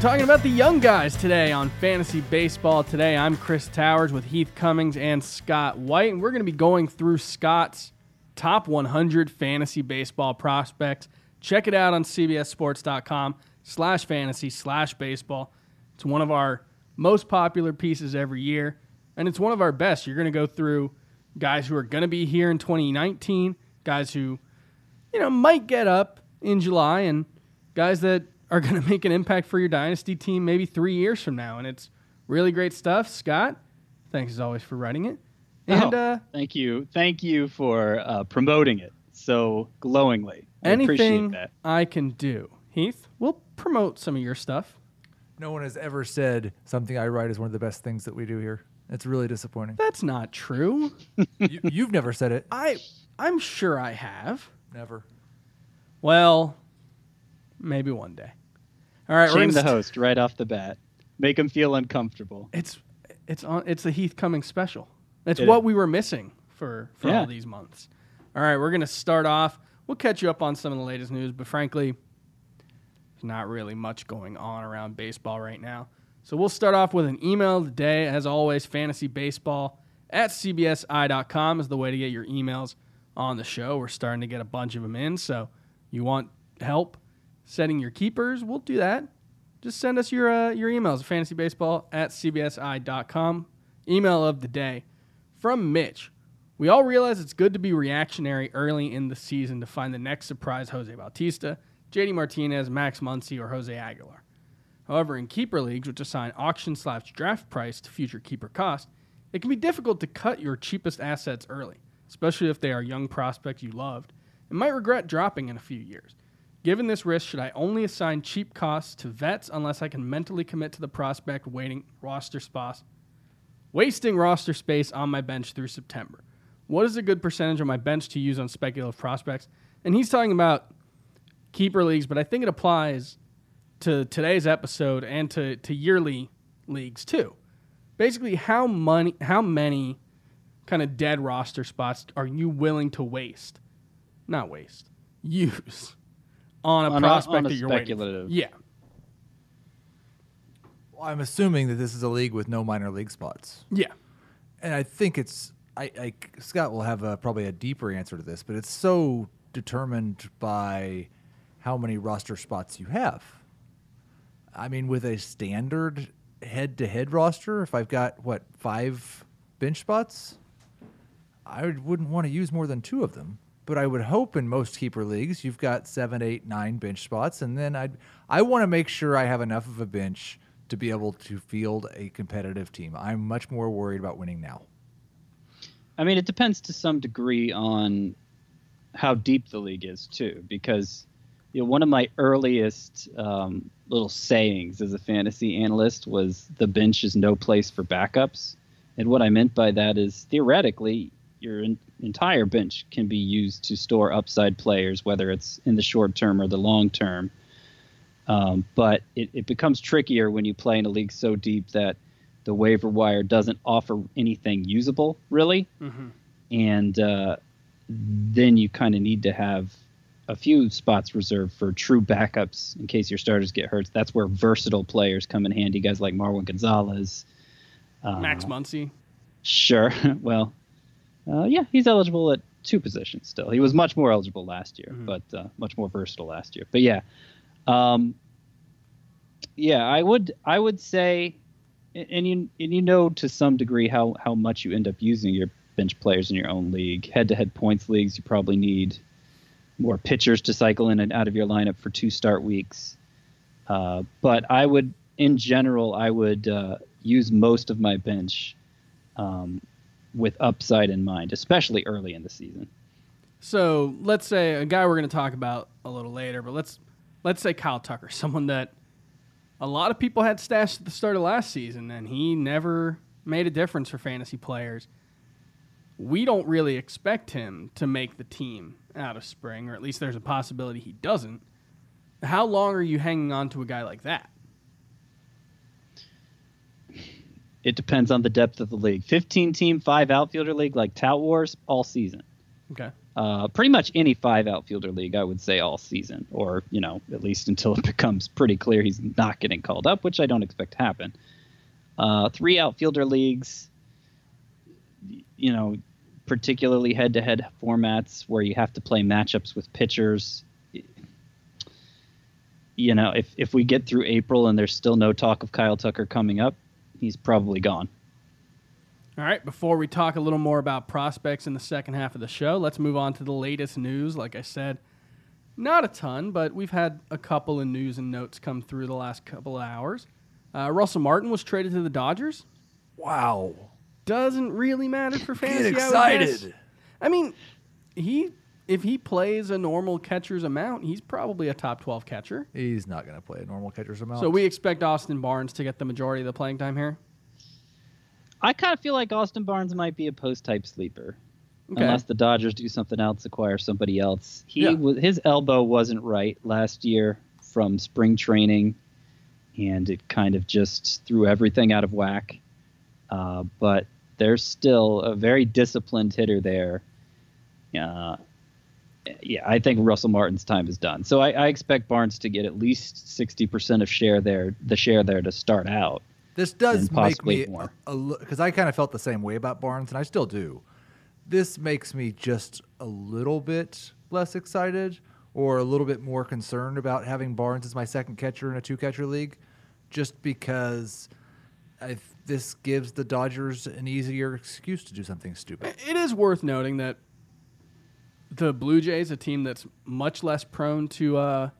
talking about the young guys today on Fantasy Baseball. Today, I'm Chris Towers with Heath Cummings and Scott White, and we're going to be going through Scott's top 100 fantasy baseball prospects. Check it out on cbssports.com slash fantasy slash baseball. It's one of our most popular pieces every year, and it's one of our best. You're going to go through guys who are going to be here in 2019, guys who, you know, might get up in July, and guys that are going to make an impact for your dynasty team maybe three years from now. And it's really great stuff. Scott, thanks as always for writing it. And oh, uh, thank you, thank you for uh, promoting it so glowingly. I anything appreciate that. I can do, Heath, we'll promote some of your stuff. No one has ever said something I write is one of the best things that we do here. It's really disappointing. That's not true. you, you've never said it. I I'm sure I have. Never. Well, maybe one day. All right, Shame the st- host right off the bat. Make him feel uncomfortable. It's it's on it's the Heath Cummings special. It's It what is. we were missing for for Yeah. all these months. All right, we're gonna start off. We'll catch you up on some of the latest news, but frankly, there's not really much going on around baseball right now. So we'll start off with an email today. As always, fantasy baseball at cbsi.com is the way to get your emails on the show. We're starting to get a bunch of them in, so you want help setting your keepers, we'll do that. Just send us your uh, your emails, fantasybaseball at cbsi.com. Email of the day from Mitch. We all realize it's good to be reactionary early in the season to find the next surprise Jose Bautista, JD Martinez, Max Muncy, or Jose Aguilar. However, in keeper leagues, which assign auction slash draft price to future keeper cost, it can be difficult to cut your cheapest assets early, especially if they are young prospects you loved and might regret dropping in a few years. Given this risk, should I only assign cheap costs to vets unless I can mentally commit to the prospect waiting roster spots, wasting roster space on my bench through September? What is a good percentage of my bench to use on speculative prospects? And he's talking about keeper leagues, but I think it applies to today's episode and to, to yearly leagues too. Basically, how money, how many kind of dead roster spots are you willing to waste? Not waste, use on a On a- prospect on a that you're waiting. for. speculative. Yeah, Well, I'm assuming that this is a league with no minor league spots, yeah. and I think it's. I, I Scott will have a, probably a deeper answer to this, but it's so determined by how many roster spots you have. I mean, with a standard head-to-head roster, if I've got what five bench spots, I wouldn't want to use more than two of them. But I would hope in most keeper leagues you've got seven, eight, nine bench spots, and then I'd I want to make sure I have enough of a bench to be able to field a competitive team. I'm much more worried about winning now. I mean, it depends to some degree on how deep the league is too, because you know one of my earliest um, little sayings as a fantasy analyst was the bench is no place for backups, and what I meant by that is theoretically your en- entire bench can be used to store upside players, whether it's in the short term or the long term. Um, but it, it becomes trickier when you play in a league so deep that the waiver wire doesn't offer anything usable, really. And uh, then you kind of need to have a few spots reserved for true backups in case your starters get hurt. That's where versatile players come in handy, guys like Marwin Gonzalez. Uh, Max Muncy. Sure. well, uh, yeah, he's eligible at two positions still. He was much more eligible last year, but uh, much more versatile last year. But yeah, um, yeah, I would I would say, and you and you know to some degree how how much you end up using your bench players in your own league. Head to head points leagues, you probably need more pitchers to cycle in and out of your lineup for two start weeks. Uh, but I would, in general, I would uh, use most of my bench um, with upside in mind, especially early in the season. So let's say a guy we're going to talk about a little later, but let's let's say Kyle Tucker, someone that a lot of people had stashed at the start of last season, and he never made a difference for fantasy players. We don't really expect him to make the team out of spring, or at least there's a possibility he doesn't. How long are you hanging on to a guy like that? It depends on the depth of the league. 15 team, five outfielder league like Tout Wars all season. Okay. uh, pretty much any five outfielder league, I would say all season, or you know at least until it becomes pretty clear he's not getting called up, which I don't expect to happen. Uh, three outfielder leagues, you know, particularly head-to-head formats where you have to play matchups with pitchers. You know, if if we get through April and there's still no talk of Kyle Tucker coming up, he's probably gone. All right, before we talk a little more about prospects in the second half of the show, let's move on to the latest news. Like I said, not a ton, but we've had a couple of news and notes come through the last couple of hours. Uh, Russell Martin was traded to the Dodgers. Wow. Doesn't really matter for fantasy. Get I, would guess. excited. I mean, he if he plays a normal catcher's amount, he's probably a top twelve catcher. He's not going to play a normal catcher's amount. So we expect Austin Barnes to get the majority of the playing time here. I kind of feel like Austin Barnes might be a post-hype sleeper. Okay. Unless the Dodgers do something else, acquire somebody else. He Yeah. was his elbow wasn't right last year from spring training, and it kind of just threw everything out of whack. Uh, but there's still a very disciplined hitter there. Uh, yeah, I think Russell Martin's time is done. So I, I expect Barnes to get at least sixty percent of share there, the share there to start out. This does make me more. because I kind of felt the same way about Barnes, and I still do. This makes me just a little bit less excited, or a little bit more concerned about having Barnes as my second catcher in a two-catcher league, just because I, this gives the Dodgers an easier excuse to do something stupid. It is worth noting that the Blue Jays, a team that's much less prone to uh,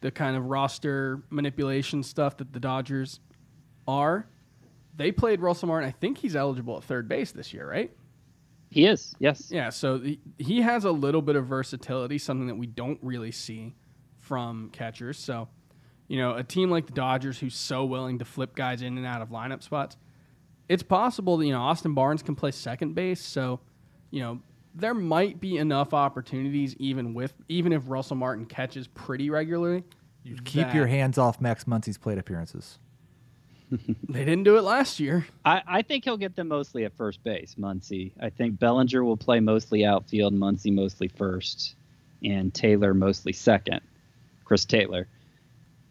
the kind of roster manipulation stuff that the Dodgers are, they played Russell Martin. I think he's eligible at third base this year, right? He is, yes. Yeah, so he, he has a little bit of versatility, something that we don't really see from catchers. So, you know, a team like the Dodgers who's so willing to flip guys in and out of lineup spots, it's possible that, you know, Austin Barnes can play second base. So, you know, there might be enough opportunities even with even if Russell Martin catches pretty regularly. You keep your hands off Max Muncy's plate appearances. They didn't do it last year. I, I think he'll get them mostly at first base, Muncy. I think Bellinger will play mostly outfield, Muncy mostly first, and Taylor mostly second. Chris Taylor.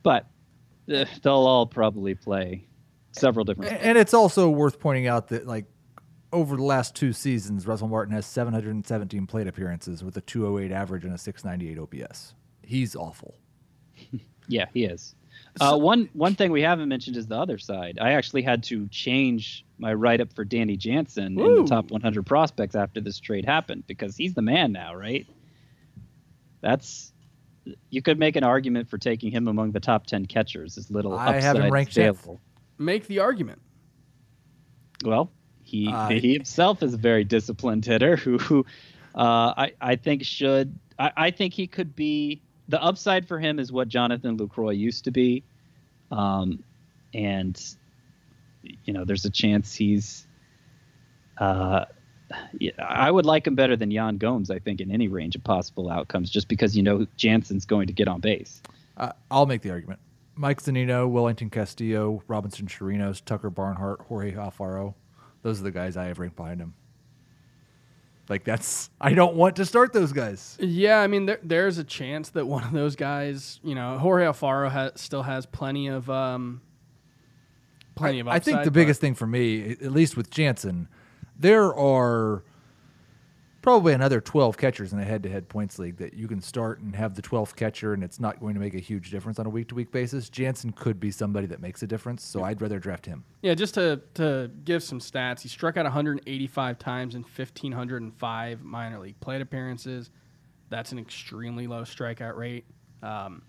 But uh, they'll all probably play several different. And it's also worth pointing out that like over the last two seasons, Russell Martin has 717 plate appearances with a 208 average and a 698 OPS. He's awful. Yeah, he is. Uh, one one thing we haven't mentioned is the other side. I actually had to change my write up for Danny Jansen in the top 100 prospects after this trade happened because he's the man now, right? That's you could make an argument for taking him among the top 10 catchers as little I upside have him ranked tenth. available. Make the argument. Well, he Uh, he himself is a very disciplined hitter who, who uh, I I think should I, I think he could be the upside for him is what Jonathan Lucroy used to be, um, and you know there's a chance he's. Uh, yeah, I would like him better than Yan Gomes. I think in any range of possible outcomes, just because you know Jansen's going to get on base. Uh, I'll make the argument. Mike Zunino, Welington Castillo, Robinson Chirinos, Tucker Barnhart, Jorge Alfaro. Those are the guys I have ranked behind him. Like that's I don't want to start those guys. Yeah, I mean, there, there's a chance that one of those guys, you know, Jorge Alfaro ha- still has plenty of um, plenty of. I, I think the biggest thing for me, at least with Jansen, there are probably another 12 catchers in a head-to-head points league that you can start and have the 12th catcher, and it's not going to make a huge difference on a week-to-week basis. Jansen could be somebody that makes a difference, so I'd rather draft him. Yeah, just to to give some stats, he struck out 185 times in 1,505 minor league plate appearances. That's an extremely low strikeout rate. Um,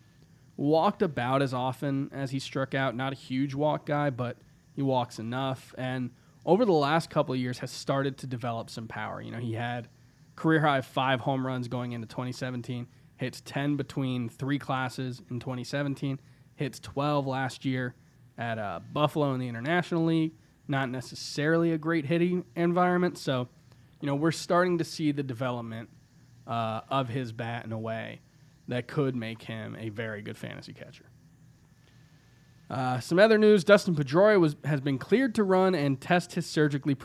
walked about as often as he struck out. Not a huge walk guy, but he walks enough. And over the last couple of years, has started to develop some power. You know, he had career high five home runs going into 2017. Hits 10 between three classes in 2017. Hits 12 last year at uh, Buffalo in the International League. Not necessarily a great hitting environment. So, you know, we're starting to see the development uh, of his bat in a way that could make him a very good fantasy catcher. Uh, some other news: Dustin Pedroia was has been cleared to run and test his surgically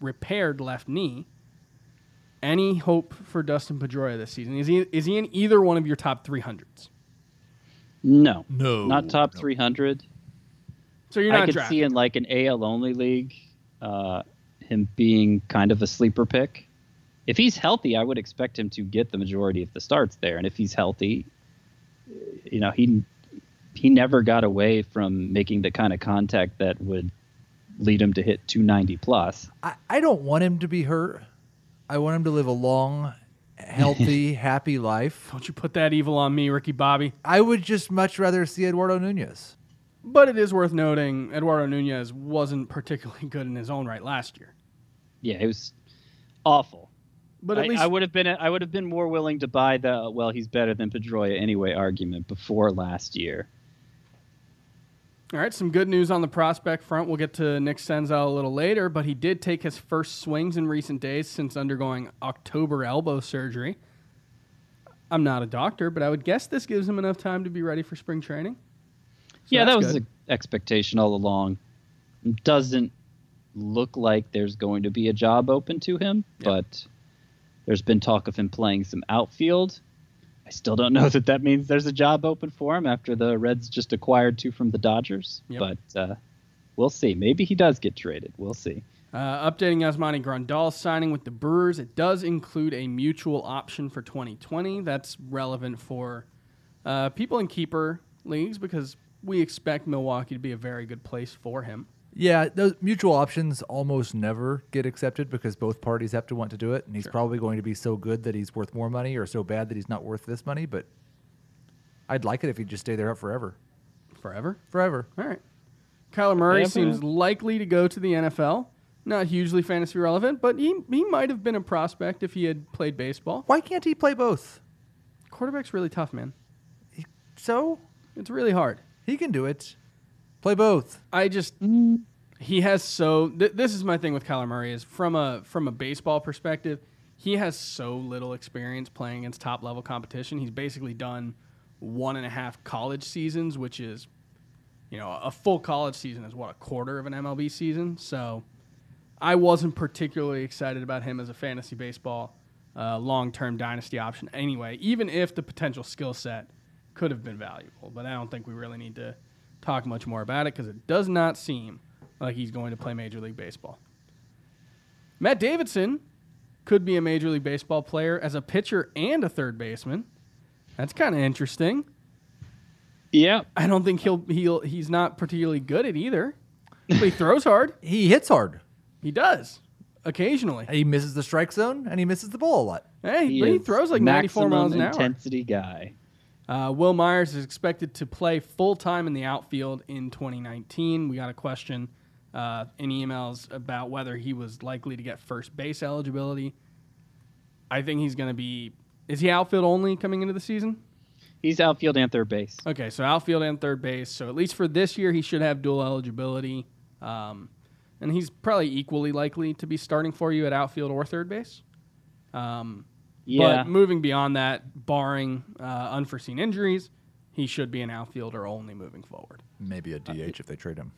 repaired left knee. Any hope for Dustin Pedroia this season? Is he is he in either one of your top 300s? No, No, not top no. 300. So you're not. I could drafting. see in like an AL only league, uh, him being kind of a sleeper pick. If he's healthy, I would expect him to get the majority of the starts there. And if he's healthy, you know, he he never got away from making the kind of contact that would lead him to hit 290 plus. I, I don't want him to be hurt. I want him to live a long, healthy, happy life. Don't you put that evil on me, Ricky Bobby. I would just much rather see Eduardo Nunez. But it is worth noting Eduardo Nunez wasn't particularly good in his own right last year. Yeah, it was awful. But at I, least I would have been I would have been more willing to buy the well he's better than Pedroia anyway argument before last year. All right, some good news on the prospect front. We'll get to Nick Senzel a little later, but he did take his first swings in recent days since undergoing October elbow surgery. I'm not a doctor, but I would guess this gives him enough time to be ready for spring training. So yeah, that was good. the expectation all along. Doesn't look like there's going to be a job open to him, but there's been talk of him playing some outfield. I still don't know that that means there's a job open for him after the Reds just acquired two from the Dodgers. Yep. But uh, we'll see. Maybe he does get traded. We'll see. Uh, updating Yasmani Grandal signing with the Brewers. It does include a mutual option for 2020. That's relevant for uh, people in keeper leagues because we expect Milwaukee to be a very good place for him. Yeah, those mutual options almost never get accepted because both parties have to want to do it, and he's probably going to be so good that he's worth more money, or so bad that he's not worth this money. But I'd like it if he'd just stay there up forever, Forever. forever. All right. Kyler Murray Yeah, seems likely to go to the NFL. Not hugely fantasy relevant, but he, he might have been a prospect if he had played baseball. Why can't he play both? Quarterback's really tough, man. So It's really hard. he can do it. Play both. I just he has so th- this is my thing with Kyler Murray is from a from a baseball perspective, he has so little experience playing against top level competition. He's basically done one and a half college seasons, which is you know a full college season is what a quarter of an MLB season. So I wasn't particularly excited about him as a fantasy baseball uh, long term dynasty option. Anyway, even if the potential skill set could have been valuable, but I don't think we really need to talk much more about it because it does not seem like he's going to play Major League Baseball. Matt Davidson could be a Major League Baseball player as a pitcher and a third baseman. That's kind of interesting. Yeah, I don't think he'll he'll he's not particularly good at either. But he throws hard. He hits hard. He does occasionally. He misses the strike zone and he misses the ball a lot. Hey, he but he throws like 94 miles an maximum hour. Intensity guy. Uh, Wil Myers is expected to play full time in the outfield in 2019. We got a question uh, in emails about whether he was likely to get first base eligibility. I think he's going to be. Is he outfield only coming into the season? He's outfield and third base. Okay, so outfield and third base. So at least for this year, he should have dual eligibility. Um, and he's probably equally likely to be starting for you at outfield or third base. Um, Yeah, But moving beyond that, barring uh, unforeseen injuries, he should be an outfielder only moving forward. Maybe a DH if they trade him.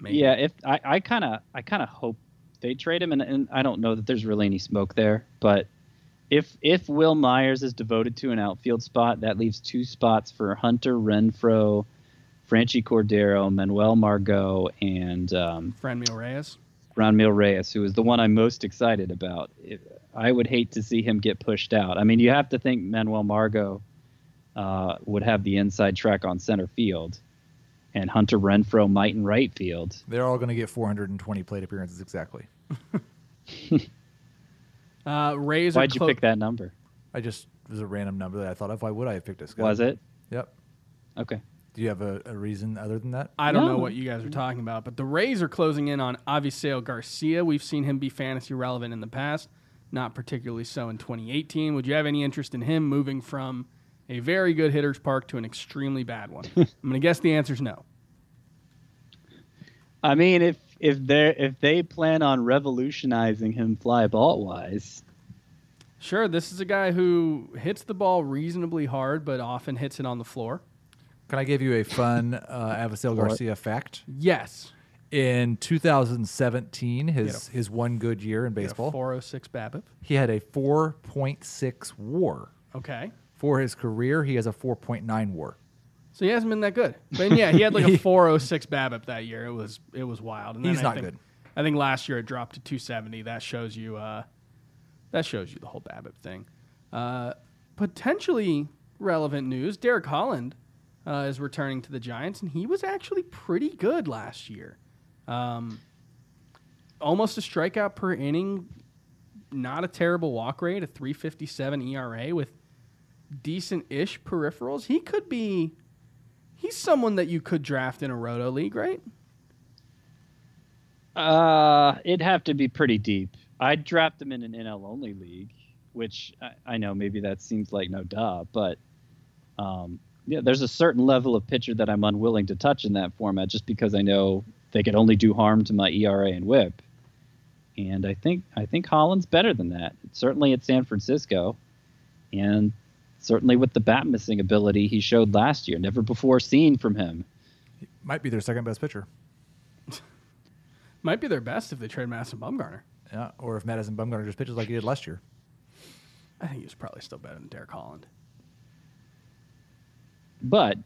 Maybe. yeah. If I, I kind of, I kind of hope they trade him, and, and I don't know that there's really any smoke there. But if if Wil Myers is devoted to an outfield spot, that leaves two spots for Hunter Renfroe, Franchy Cordero, Manuel Margot, and um, Franmil Reyes. Ronmil Reyes, who is the one I'm most excited about. It, I would hate to see him get pushed out. I mean, you have to think Manuel Margot uh, would have the inside track on center field, and Hunter Renfroe might in right field. They're all going to get 420 plate appearances exactly. Uh, Rays are Why'd you pick that number? I just it was a random number that I thought of. Why would I have picked this guy? Was it? Yep. Okay. Do you have a, a reason other than that? I don't know what you guys are talking about, but the Rays are closing in on Avisail Garcia. We've seen him be fantasy relevant in the past, not particularly so in 2018. Would you have any interest in him moving from a very good hitter's park to an extremely bad one? I'm going to guess the answer is no. I mean, if if they if they plan on revolutionizing him fly ball wise, Sure, this is a guy who hits the ball reasonably hard, but often hits it on the floor. Can I give you a fun uh, Avisail Garcia fact? Yes. In 2017, his his one good year in He had a baseball, 406 BABIP. he had a 4.6 WAR. Okay. For his career, he has a 4.9 WAR. So he hasn't been that good. But yeah, he had like a 406 BABIP that year. It was it was wild. And then He's I not think, good. I think last year it dropped to 270. That shows you uh, that shows you the whole BABIP thing. Uh, potentially relevant news: Derek Holland uh, is returning to the Giants, and he was actually pretty good last year. Um, almost a strikeout per inning, not a terrible walk rate, a 357 ERA with decent-ish peripherals. He could be. He's someone that you could draft in a roto league, right? Uh, it'd have to be pretty deep. I'd draft him in an NL only league, which I, I know maybe that seems like no duh, but um, yeah, there's a certain level of pitcher that I'm unwilling to touch in that format just because I know they could only do harm to my ERA and WHIP. And I think I think Holland's better than that. Certainly at San Francisco, and certainly with the bat missing ability he showed last year, never before seen from him. Might be their second best pitcher. Might be their best if they trade Madison Bumgarner. Yeah, or if Madison Bumgarner just pitches like he did last year. I think he was probably still better than Derek Holland. But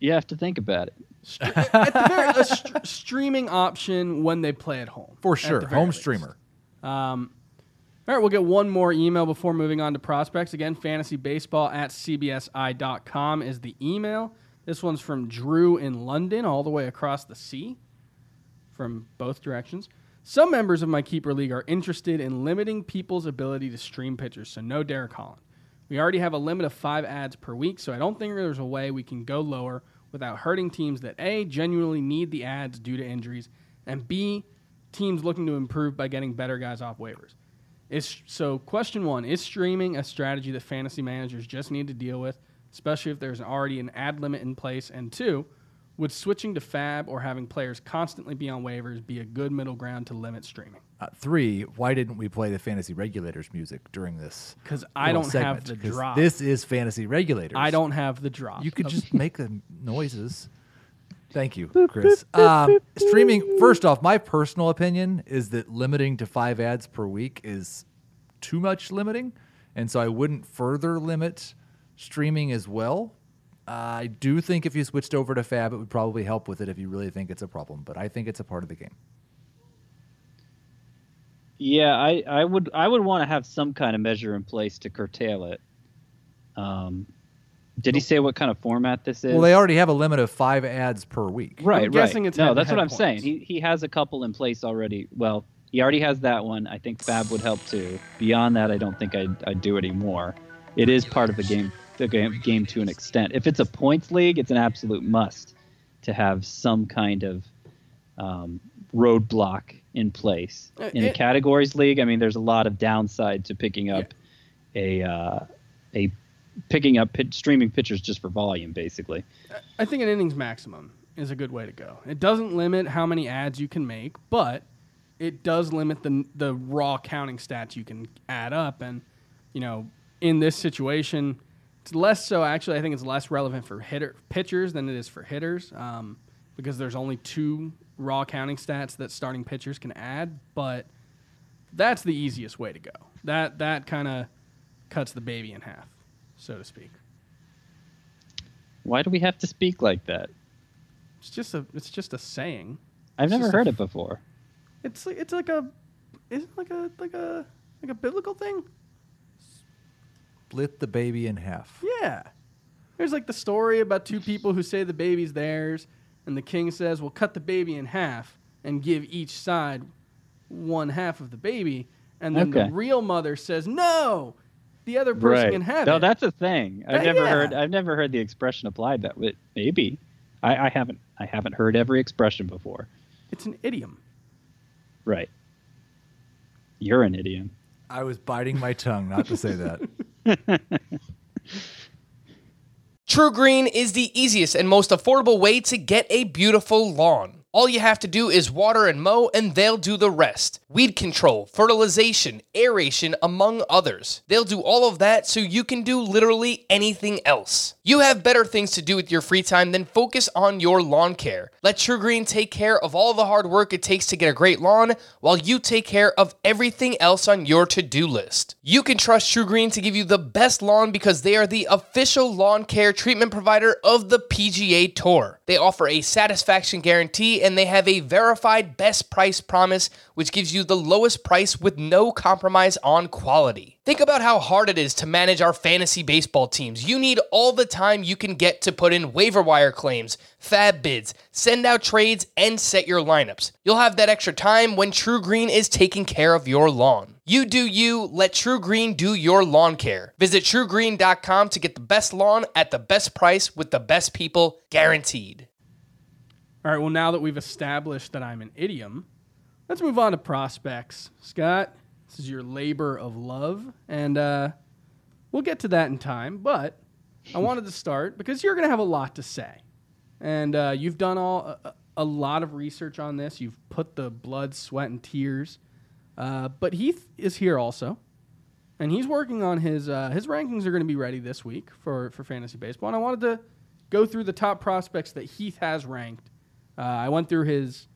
you have to think about it. at the very, a st- streaming option when they play at home. For sure. Home least. streamer. Um, all right, we'll get one more email before moving on to prospects. Again, fantasybaseball at cbsi.com is the email. This one's from Drew in London, all the way across the sea from both directions. Some members of my keeper league are interested in limiting people's ability to stream pitchers, so no Derek Holland. We already have a limit of five adds per week, so I don't think there's a way we can go lower without hurting teams that A, genuinely need the adds due to injuries, and B, teams looking to improve by getting better guys off waivers. Is so question one, is streaming a strategy that fantasy managers just need to deal with, especially if there's already an add limit in place? And two, would switching to FAAB or having players constantly be on waivers be a good middle ground to limit streaming? Uh, three, why didn't we play the fantasy regulators music during this? Because I don't segment? have the 'Cause drop. This is fantasy regulators. I don't have the drop. You could just make the noises. Thank you, Chris. Um, streaming, first off, my personal opinion is that limiting to five adds per week is too much limiting. And so I wouldn't further limit streaming as well. I do think if you switched over to FAAB, it would probably help with it if you really think it's a problem. But I think it's a part of the game. Yeah, I, I would I would want to have some kind of measure in place to curtail it. Um, did he say what kind of format this is? Well, they already have a limit of five adds per week. right, I'm guessing right. it's no, that's head-to-head what I'm saying. He he has a couple in place already. Well, he already has that one. I think FAAB would help too. Beyond that, I don't think I'd, I'd do anymore. It is part of the game the game game to an extent. If it's a points league, it's an absolute must to have some kind of um, roadblock in place. Uh, In a categories league, I mean, there's a lot of downside to picking up a uh, a picking up pit, streaming pitchers just for volume, basically. I think an innings maximum is a good way to go. It doesn't limit how many adds you can make, but it does limit the the raw counting stats you can add up. And you know, in this situation, it's less so. Actually, I think it's less relevant for hitter pitchers than it is for hitters, um, because there's only two raw counting stats that starting pitchers can add. But that's the easiest way to go. That that kind of cuts the baby in half, so to speak. Why do we have to speak like that? It's just a it's just a saying. I've It's never just a heard it before. It's like it's like a is it like a like a like a biblical thing? Split the baby in half. Yeah. There's like the story about two people who say the baby's theirs, and the king says, "Well, cut the baby in half and give each side one half of the baby." And then Okay. the real mother says, "No, the other person can have no, it." No, that's a thing. I've Uh, never yeah. heard. I've never heard the expression applied that way. Maybe. I, I haven't. I haven't heard every expression before. it's an idiom. Right. You're an idiom. I was biting my tongue not to say that. TruGreen is the easiest and most affordable way to get a beautiful lawn. All you have to do is water and mow, and they'll do the rest. Weed control, fertilization, aeration, among others. They'll do all of that so you can do literally anything else. You have better things to do with your free time than focus on your lawn care. Let TruGreen take care of all the hard work it takes to get a great lawn while you take care of everything else on your to do list. You can trust TruGreen to give you the best lawn because they are the official lawn care treatment provider of the PGA Tour. They offer a satisfaction guarantee and they have a verified best price promise, which gives you the lowest price with no compromise on quality. Think about how hard it is to manage our fantasy baseball teams. You need all the time you can get to put in waiver wire claims, FAAB bids, send out trades, and set your lineups. You'll have that extra time when TruGreen is taking care of your lawn. You do you, let TruGreen do your lawn care. Visit trugreen.com to get the best lawn at the best price with the best people guaranteed. All right, well, now that we've established that I'm an idiom, let's move on to prospects. Scott, this is your labor of love, and uh, we'll get to that in time, but I wanted to start because you're going to have a lot to say. And uh, you've done all a, a lot of research on this. You've put the blood, sweat, and tears. Uh, but Heath is here also, and he's working on his uh, his rankings are going to be ready this week for for fantasy baseball. And I wanted to go through the top prospects that Heath has ranked. Uh, I went through his.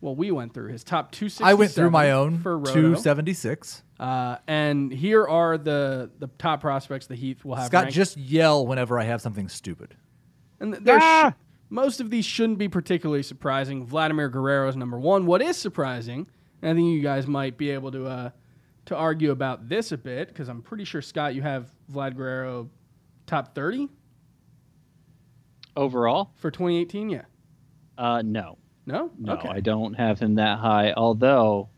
Well, we went through his top two. I went through my own for Roto. 276. Uh, and here are the the top prospects the Heath will have. Scott, ranked. just yell whenever I have something stupid. And th- there's Ah! most of these shouldn't be particularly surprising. Vladimir Guerrero is number one. What is surprising, and I think you guys might be able to uh, to argue about this a bit, because I'm pretty sure Scott, you have Vlad Guerrero top 30 Overall, for 2018. Yeah. uh, no, No. no, Okay. I don't have him that high. Although,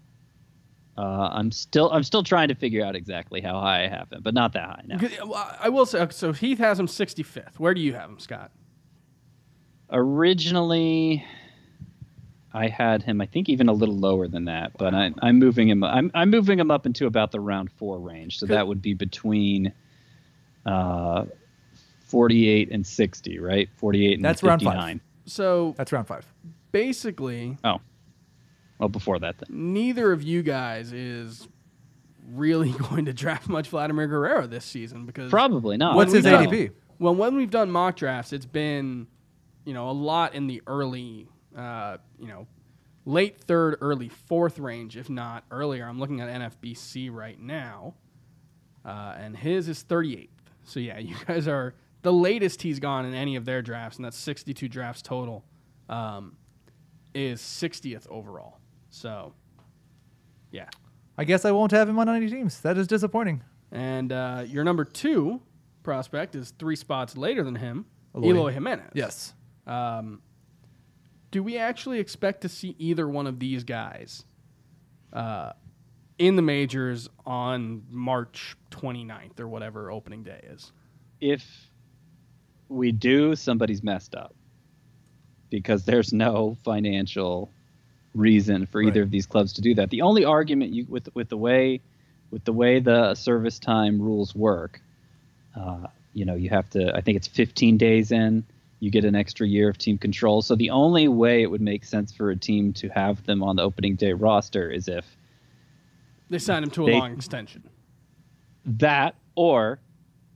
uh, I'm still I'm still trying to figure out exactly how high I have him, but not that high now. I will say so. Heath has him 65th. Where do you have him, Scott? Originally, I had him. I think even a little lower than that, but I, I'm moving him. I'm I'm moving him up into about the round four range. So Good. that would be between, uh, 48 and 60, right? 48 and That's round 59. five. So That's round five. Basically, Oh, well, before that then. neither of you guys is really going to draft much Vladimir Guerrero this season because Probably not. What's his we've done- ADP? Well, when we've done mock drafts, it's been, you know, a lot in the early, uh, you know, late third, early fourth range, if not earlier. I'm looking at NFBC right now, uh, and his is 38th. So yeah, you guys are the latest he's gone in any of their drafts, and that's 62 drafts total, um, is 60th overall. So, yeah. I guess I won't have him on any teams. That is disappointing. And uh, your number two prospect is three spots later than him, Eloy. Eloy Jimenez. Yes. Um, do we actually expect to see either one of these guys uh, in the majors on March 29th or whatever opening day is? if we do, somebody's messed up because there's no financial reason for either Right. of these clubs to do that. The only argument you with with the way with the way the service time rules work, uh, you know, you have to. I think it's 15 days in. You get an extra year of team control. So the only way it would make sense for a team to have them on the opening day roster is if They sign them to a They- long extension. that or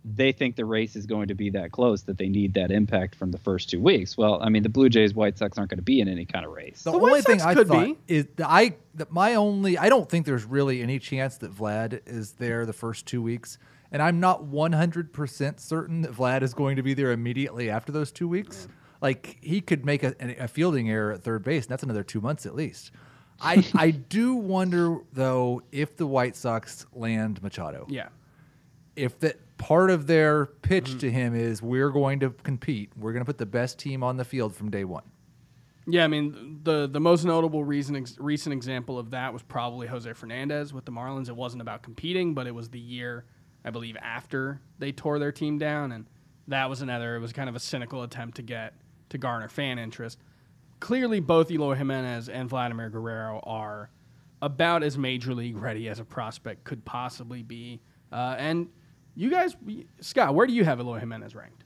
they think the race is going to be that close that they need that impact from the first two weeks. Well, I mean, the Blue Jays, White Sox aren't going to be in any kind of race. The, The only thing I could thought be. is that I that my only I don't think there's really any chance that Vlad is there the first two weeks, and I'm not 100 percent certain that Vlad is going to be there immediately after those two weeks. Like he could make a, a fielding error at third base, and that's another two months at least. I I do wonder though if the White Sox land Machado, Yeah. if that part of their pitch to him is we're going to compete, we're going to put the best team on the field from day one. Yeah, I mean the the most notable reason ex- recent example of that was probably Jose Fernandez with the Marlins. It wasn't about competing, but it was the year I believe after they tore their team down, and that was another. It was kind of a cynical attempt to get to garner fan interest. Clearly, both Eloy Jimenez and Vladimir Guerrero are about as major league ready as a prospect could possibly be. Uh, and you guys, Scott, where do you have Eloy Jimenez ranked?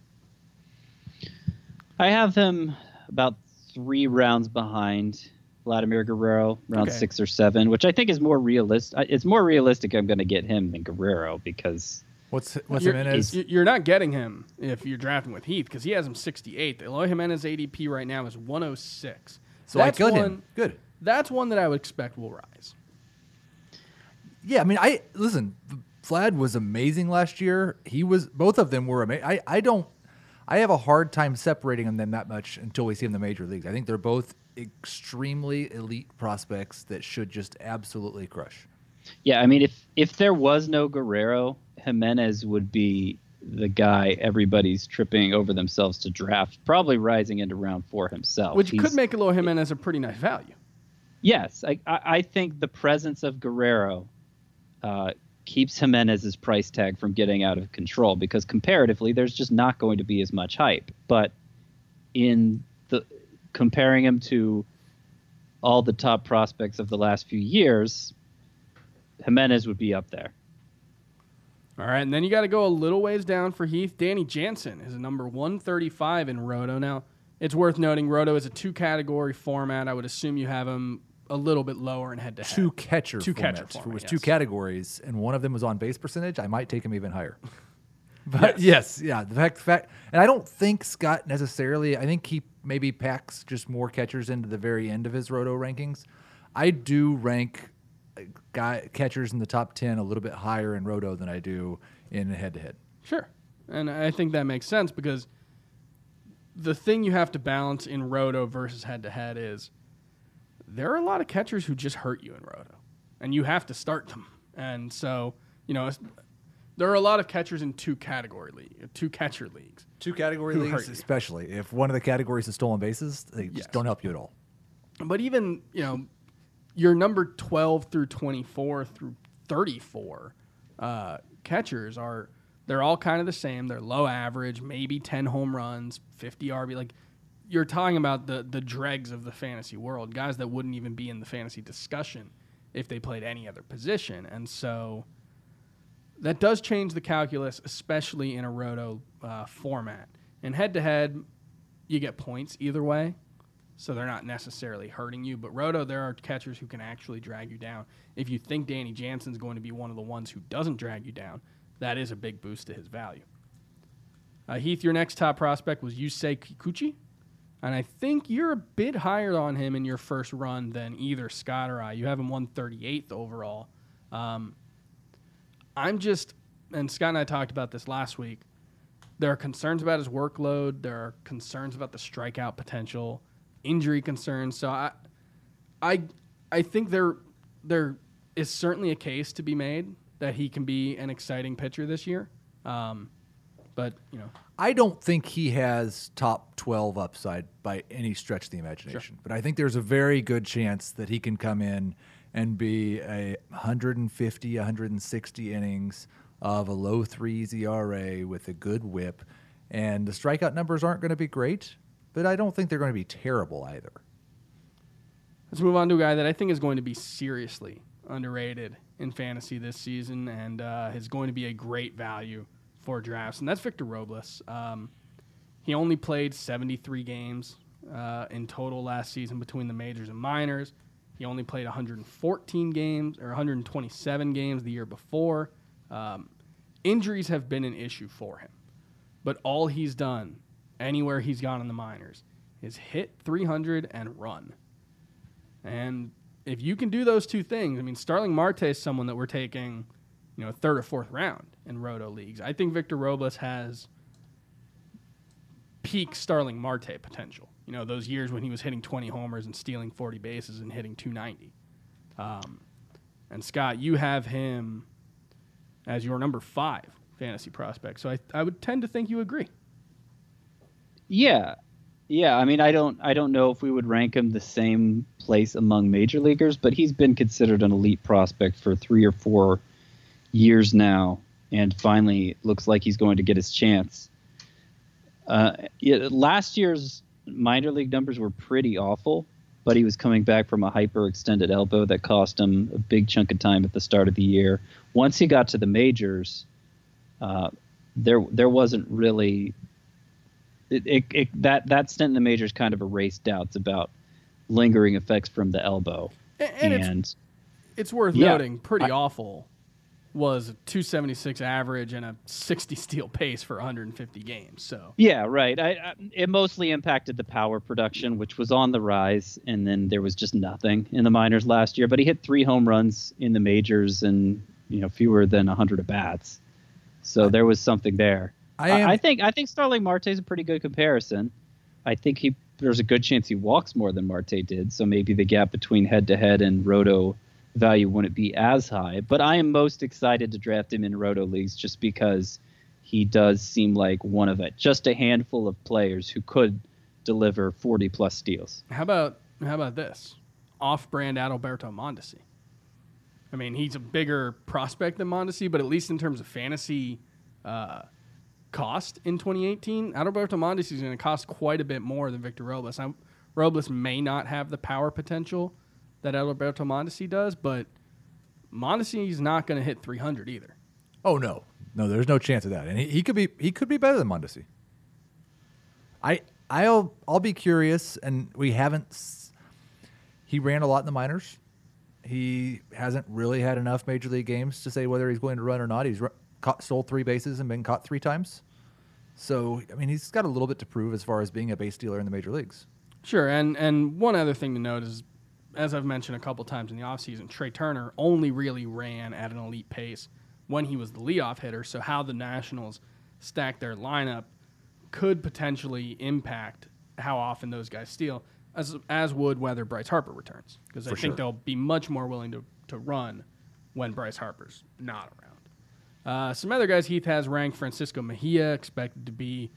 I have him about three rounds behind Vladimir Guerrero, around Okay. six or seven, which I think is more realistic. Uh, it's more realistic I'm going to get him than Guerrero because What's what's You're, Jimenez? you're not getting him if you're drafting with Heath because he has him 68. Eloy Jimenez ADP right now is 106. So I That's killed one, him. Good. That's one that I would expect will rise. Yeah, I mean, I listen. Vlad was amazing last year. He was. Both of them were amazing. I I don't. I have a hard time separating them that much until we see them in the major leagues. I think they're both extremely elite prospects that should just absolutely crush. Yeah, I mean, if if there was no Guerrero, Jimenez would be the guy everybody's tripping over themselves to draft, probably rising into round four himself. Which He's- could make Eloy Jimenez a pretty nice value. Yes, I, I, I think the presence of Guerrero uh, keeps Jimenez's price tag from getting out of control because comparatively, there's just not going to be as much hype. But in the comparing him to all the top prospects of the last few years, Jimenez would be up there. All right, and then you got to go a little ways down for Heath. Danny Jansen is a number 135 in Roto. Now, it's worth noting Roto is a two category format. I would assume you have him a little bit lower in head to head. Two catcher. Two format. catcher If it format, was two categories, and one of them was on base percentage. I might take him even higher. But yes. yeah, the fact, fact, and I don't think Scott necessarily. I think he maybe packs just more catchers into the very end of his roto rankings. I do rank uh, guy catchers in the top ten a little bit higher in roto than I do in head to head. Sure. And I think that makes sense because the thing you have to balance in roto versus head to head is there are a lot of catchers who just hurt you in roto, and you have to start them. And so, you know, there are a lot of catchers in two category league, two catcher leagues. Two category leagues, especially if one of the categories is stolen bases, they just Yes. don't help you at all. But even, you know, your number 12 through 24 through 34 uh, catchers are, they're all kind of the same. They're low average, maybe 10 home runs, 50 RB. Like, you're talking about the, the dregs of the fantasy world, guys that wouldn't even be in the fantasy discussion if they played any other position. And so that does change the calculus, especially in a roto uh, format. And head to head, you get points either way so they're not necessarily hurting you. But Roto, there are catchers who can actually drag you down. If you think Danny Jansen's going to be one of the ones who doesn't drag you down, that is a big boost to his value. Uh, Heath, your next top prospect was Yusei Kikuchi, and I think you're a bit higher on him in your first run than either Scott or I. You have him 138th overall. Um, I'm just, and Scott and I talked about this last week. There are concerns about his workload. There are concerns about the strikeout potential, injury concerns. So I, I, I think there, there is certainly a case to be made that he can be an exciting pitcher this year. Um, but you know, I don't think he has top 12 upside by any stretch of the imagination, but I think there's a very good chance that he can come in and be a 150, 160 innings of a low threes ERA with a good whip. And the strikeout numbers aren't going to be great, but I don't think they're going to be terrible either. Let's move on to a guy that I think is going to be seriously underrated in fantasy this season and uh, is going to be a great value for drafts, and that's Victor Robles. Um, he only played 73 games uh, in total last season between the majors and minors. He only played 114 games or 127 games the year before. Um, injuries have been an issue for him, but all he's done anywhere he's gone in the minors is hit 300 and run. And if you can do those two things, I mean, Starling Marte is someone that we're taking, you know, third or fourth round in Roto leagues. I think Victor Robles has peak Starling Marte potential. You know, those years when he was hitting 20 homers and stealing 40 bases and hitting 290. Um, and Scott, you have him as your number five fantasy prospect. So I, I would tend to think you agree. Yeah, yeah. I mean, I don't, I don't know if we would rank him the same place among major leaguers, but he's been considered an elite prospect for three or four years now, and finally looks like he's going to get his chance. Uh, yeah, last year's minor league numbers were pretty awful, but he was coming back from a hyperextended elbow that cost him a big chunk of time at the start of the year. Once he got to the majors, uh, there there wasn't really it, it, it, that that stint in the majors kind of erased doubts about lingering effects from the elbow. And, and And, it's, it's worth Yeah, noting, pretty I- awful was a 276 average and a 60 steal pace for 150 games. So Yeah, right. I, I, it mostly impacted the power production, which was on the rise, and then there was just nothing in the minors last year. But he hit three home runs in the majors and you know fewer than 100 at bats, so there was something there. I I, am- I think I think Starling Marte is a pretty good comparison. I think he there's a good chance he walks more than Marte did, so maybe the gap between head to head and roto value wouldn't be as high. But I am most excited to draft him in roto leagues just because he does seem like one of it, just a handful of players who could deliver 40 plus steals. how about how about this? Off-brand Adalberto Mondesi. I mean, he's a bigger prospect than Mondesi, but at least in terms of fantasy uh, cost in 2018, Adalberto Mondesi is going to cost quite a bit more than Victor Robles. I'm, Robles may not have the power potential that Adalberto Mondesi does, but Mondesi is not going to hit 300 either. Oh no, no, there's no chance of that. And he, he could be he could be better than Mondesi. I I'll I'll be curious, and we haven't. s- He ran a lot in the minors. He hasn't really had enough major league games to say whether he's going to run or not. He's ru- caught, stole three bases and been caught three times. So I mean, he's got a little bit to prove as far as being a base dealer in the major leagues. Sure, and and one other thing to note is, as I've mentioned a couple times in the offseason, Trea Turner only really ran at an elite pace when he was the leadoff hitter. So how the Nationals stack their lineup could potentially impact how often those guys steal, as as would whether Bryce Harper returns, because I For think sure. they'll be much more willing to to run when Bryce Harper's not around. Uh, some other guys Heath has ranked Francisco Mejia, expected to be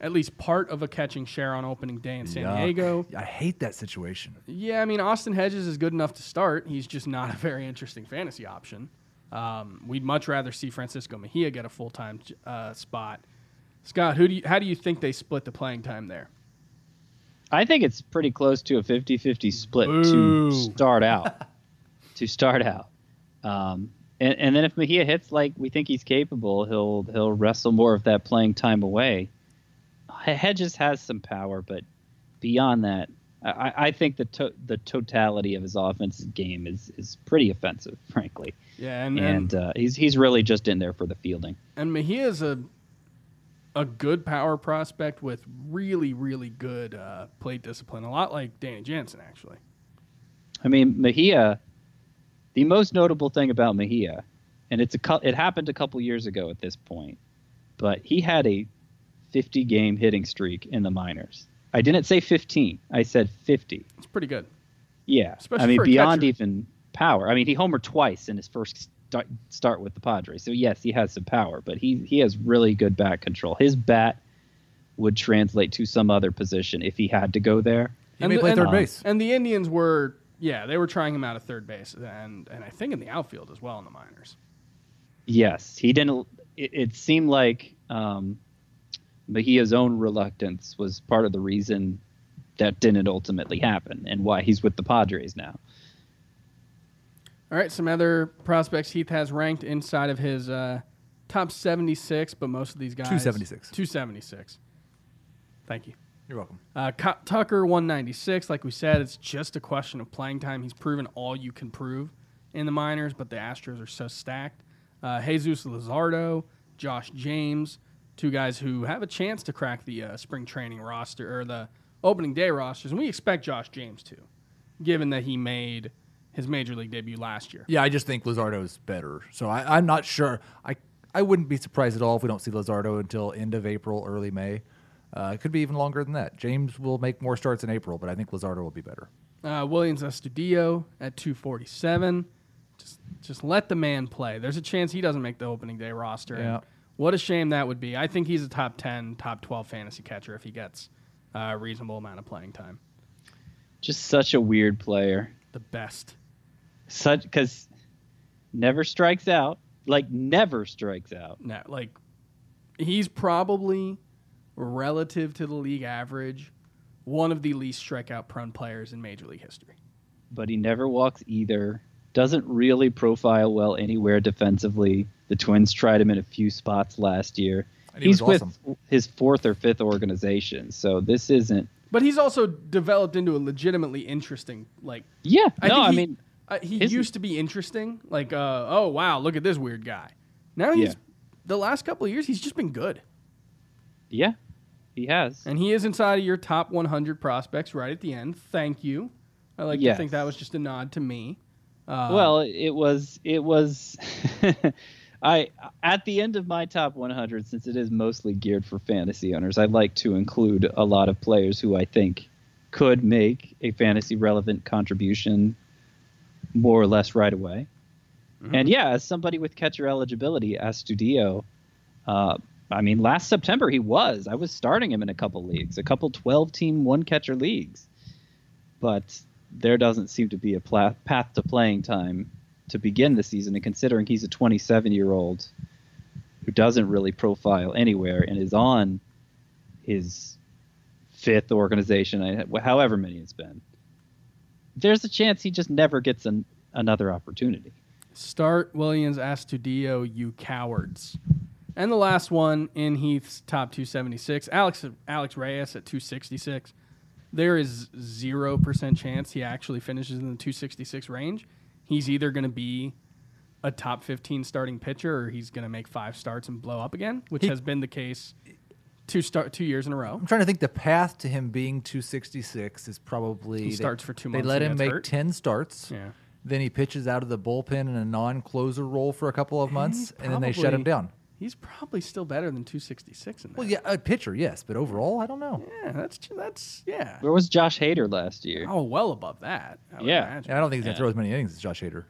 at least part of a catching share on opening day in San Yuck. Diego. I hate that situation. Yeah, I mean Austin Hedges is good enough to start. He's just not a very interesting fantasy option. Um, we'd much rather see Francisco Mejia get a full time uh, spot. Scott, who do you, how do you think they split the playing time there? I think it's pretty close to a 50-50 split Boo. to start out. to start out. Um, and, and then if Mejia hits like we think he's capable, he'll he'll wrestle more of that playing time away. Hedges has some power, but beyond that, I, I think the to, the totality of his offensive game is is pretty offensive, frankly. Yeah, and And and, uh, he's he's really just in there for the fielding. and Mejia is a a good power prospect with really really good uh, plate discipline. A lot like Danny Jansen, actually. I mean, Mejia. The most notable thing about Mejia, and it's a it happened a couple years ago at this point, but he had a 50 game hitting streak in the minors. I didn't say 15. I said 50. It's pretty good. Yeah. Especially I mean, beyond catcher. even power. I mean, he homered twice in his first start, start with the Padres. So yes, he has some power, but he he has really good bat control. His bat would translate to some other position if he had to go there. He And may the- play and- third base. And the Indians were, yeah, they were trying him out at third base, and and I think in the outfield as well in the minors. Yes, he didn't. It, it seemed like um, Mejia's own reluctance was part of the reason that didn't ultimately happen, and why he's with the Padres now. All right, some other prospects Heath has ranked inside of his uh, top 76, but most of these guys 276. 276. Thank you. You're welcome. Uh, Cu- Tucker 196. Like we said, it's just a question of playing time. He's proven all you can prove in the minors, but the Astros are so stacked. Uh, Jesus Luzardo, Josh James, two guys who have a chance to crack the uh, spring training roster or the opening day rosters, and we expect Josh James to, given that he made his major league debut last year. Yeah, I just think Luzardo's better. So I, I'm not sure. I I wouldn't be surprised at all if we don't see Luzardo until end of April, early May. Uh, it could be even longer than that. James will make more starts in April, but I think Luzardo will be better. Uh, Willians Astudillo at 247. Just just let the man play. There's a chance he doesn't make the opening day roster. and Yeah. What a shame that would be. I think he's a top 10, top 12 fantasy catcher if he gets a reasonable amount of playing time. Just such a weird player. The best. Such because never strikes out. Like never strikes out. No, like he's probably relative to the league average, one of the least strikeout prone players in major league history. but he never walks either. Doesn't really profile well anywhere defensively. The Twins tried him in a few spots last year. And he He's was with awesome. his fourth or fifth organization, so this isn't. But he's also developed into a legitimately interesting like Yeah, I no, I he- mean, Uh, he His- used to be interesting. Like, uh, oh wow, look at this weird guy. Now he's Yeah. the last couple of years he's just been good, Yeah, he has. and he is inside of your top 100 prospects right at the end. Thank you. I like to think that was just a nod to me. Uh, well, it was it was I at the end of my top 100 since it is mostly geared for fantasy owners, I like to include a lot of players who I think could make a fantasy relevant contribution more or less right away. And yeah, as somebody with catcher eligibility, Astudillo, uh, I mean, last September he was. I was starting him in a couple leagues, a couple 12 team one catcher leagues. But there doesn't seem to be a pla- path to playing time to begin the season. And considering he's a 27 year old who doesn't really profile anywhere and is on his fifth organization, however many it's been, there's a chance he just never gets an, another opportunity. Start Willians Astudillo, you cowards. And the last one in Heath's top 276, Alex Alex Reyes at 266. There is 0% chance he actually finishes in the 266 range. He's either going to be a top 15 starting pitcher or he's going to make five starts and blow up again, which He- has been the case two start two years in a row. I'm trying to think the path to him being 266 is probably He they- starts for two months. They let him make hurt. 10 starts. Yeah. Then he pitches out of the bullpen in a non-closer role for a couple of months, and then they shut him down. He's probably still better than 266 in that. Well, yeah, a pitcher, yes, but overall, I don't know. yeah, that's that's yeah. Where was Josh Hader last year? Oh, well above that. I Yeah. imagine. Yeah, I don't think he's gonna Yeah. throw as many innings as Josh Hader.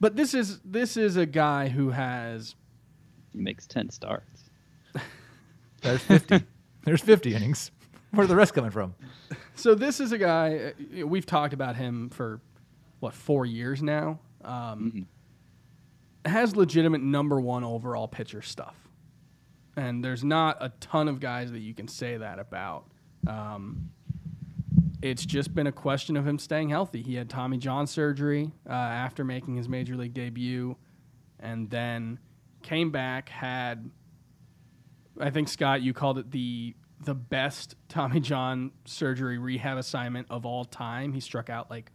But this is this is a guy who has He makes 10 starts. There's 50. There's 50 innings. Where are the rest coming from? so this is a guy uh, we've talked about him for what four years now. Um, Has legitimate number one overall pitcher stuff, and there's not a ton of guys that you can say that about. Um, it's just been a question of him staying healthy. He had Tommy John surgery uh, after making his major league debut, and then came back. Had I think Scott, you called it the the best Tommy John surgery rehab assignment of all time. He struck out like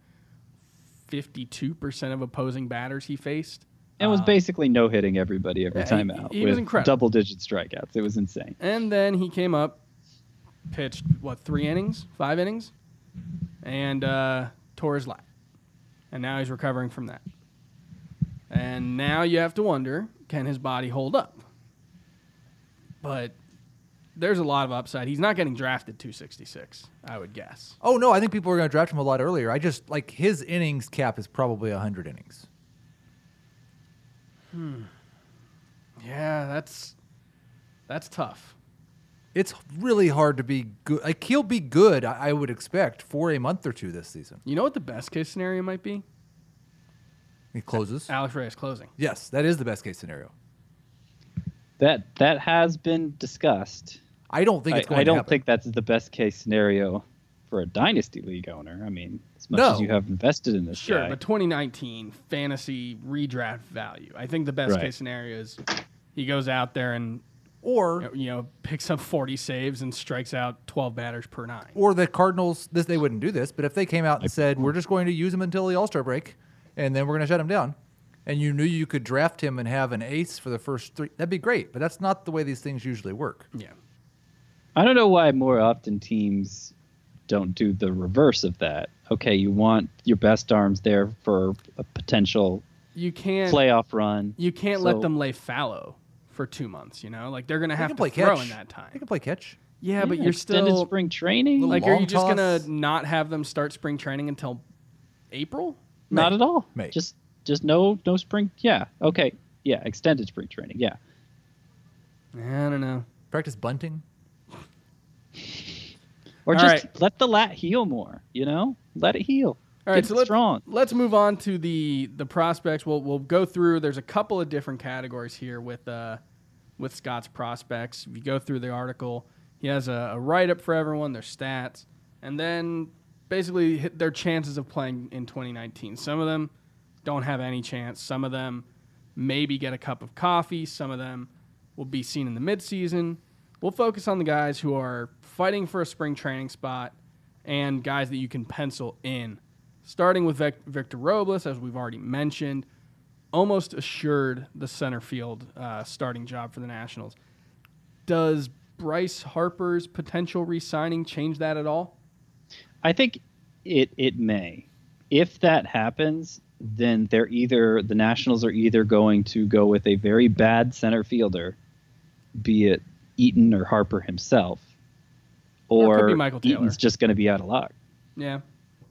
fifty two percent of opposing batters he faced. And was Uh, basically no hitting everybody every yeah, time he- out he was incredible. double digit strikeouts. It was insane. And then he came up, pitched what three innings, five innings, and uh, tore his lat. And now he's recovering from that. And now you have to wonder, can his body hold up? But there's a lot of upside. He's not getting drafted 266, I would guess. Oh no, I think people were going to draft him a lot earlier. I just like his innings cap is probably 100 innings. Hmm. Yeah, that's that's tough. It's really hard to be good. Like he'll be good, I, I would expect, for a month or two this season. You know what the best case scenario might be? He closes. Alex Reyes closing. Yes, that is the best case scenario. That that has been discussed. I don't think I, it's going I to don't happen. think that's the best case scenario for a dynasty league owner. I mean, as much No. as you have invested in this Sure, guy. but 2019 fantasy redraft value. I think the best Right. case scenario is he goes out there and or you know picks up 40 saves and strikes out 12 batters per nine. or the Cardinals. This they wouldn't do this, but if they came out and said we're just going to use him until the All Star break, and then we're going to shut him down, and you knew you could draft him and have an ace for the first three, that'd be great. But that's not the way these things usually work. Yeah, I don't know why more often teams don't do the reverse of that. Okay, you want your best arms there for a potential you can't playoff run. you can't So- let them lay fallow for two months. You know, like they're gonna have can to play throw catch. in that time. They can play catch. Yeah, but you're extended still spring training. Like, are you long just gonna not have them start spring training until April? Not at all. May. Just just no no spring. Yeah. Okay. Yeah. Extended spring training. Yeah. I don't know. Practice bunting. Or All just right. let the lat heal more. You know, let it heal. All right, Get so let's, strong. let's move on to the the prospects. We'll we'll go through. There's a couple of different categories here with uh with Scott's prospects. If you go through the article, he has a, a write up for everyone, their stats, and then basically hit their chances of playing in 2019. Some of them don't have any chance. Some of them maybe get a cup of coffee. Some of them will be seen in the midseason. We'll focus on the guys who are fighting for a spring training spot and guys that you can pencil in starting with Vic- Victor Robles, as we've already mentioned, almost assured the center field uh, starting job for the Nationals. Does Bryce Harper's potential re-signing change that at all? I think it it may. If that happens, then they're either the Nationals are either going to go with a very bad center fielder, be it Eaton or Harper himself, Or it could or be Michael Taylor. Eaton's just going to be out of luck. Yeah,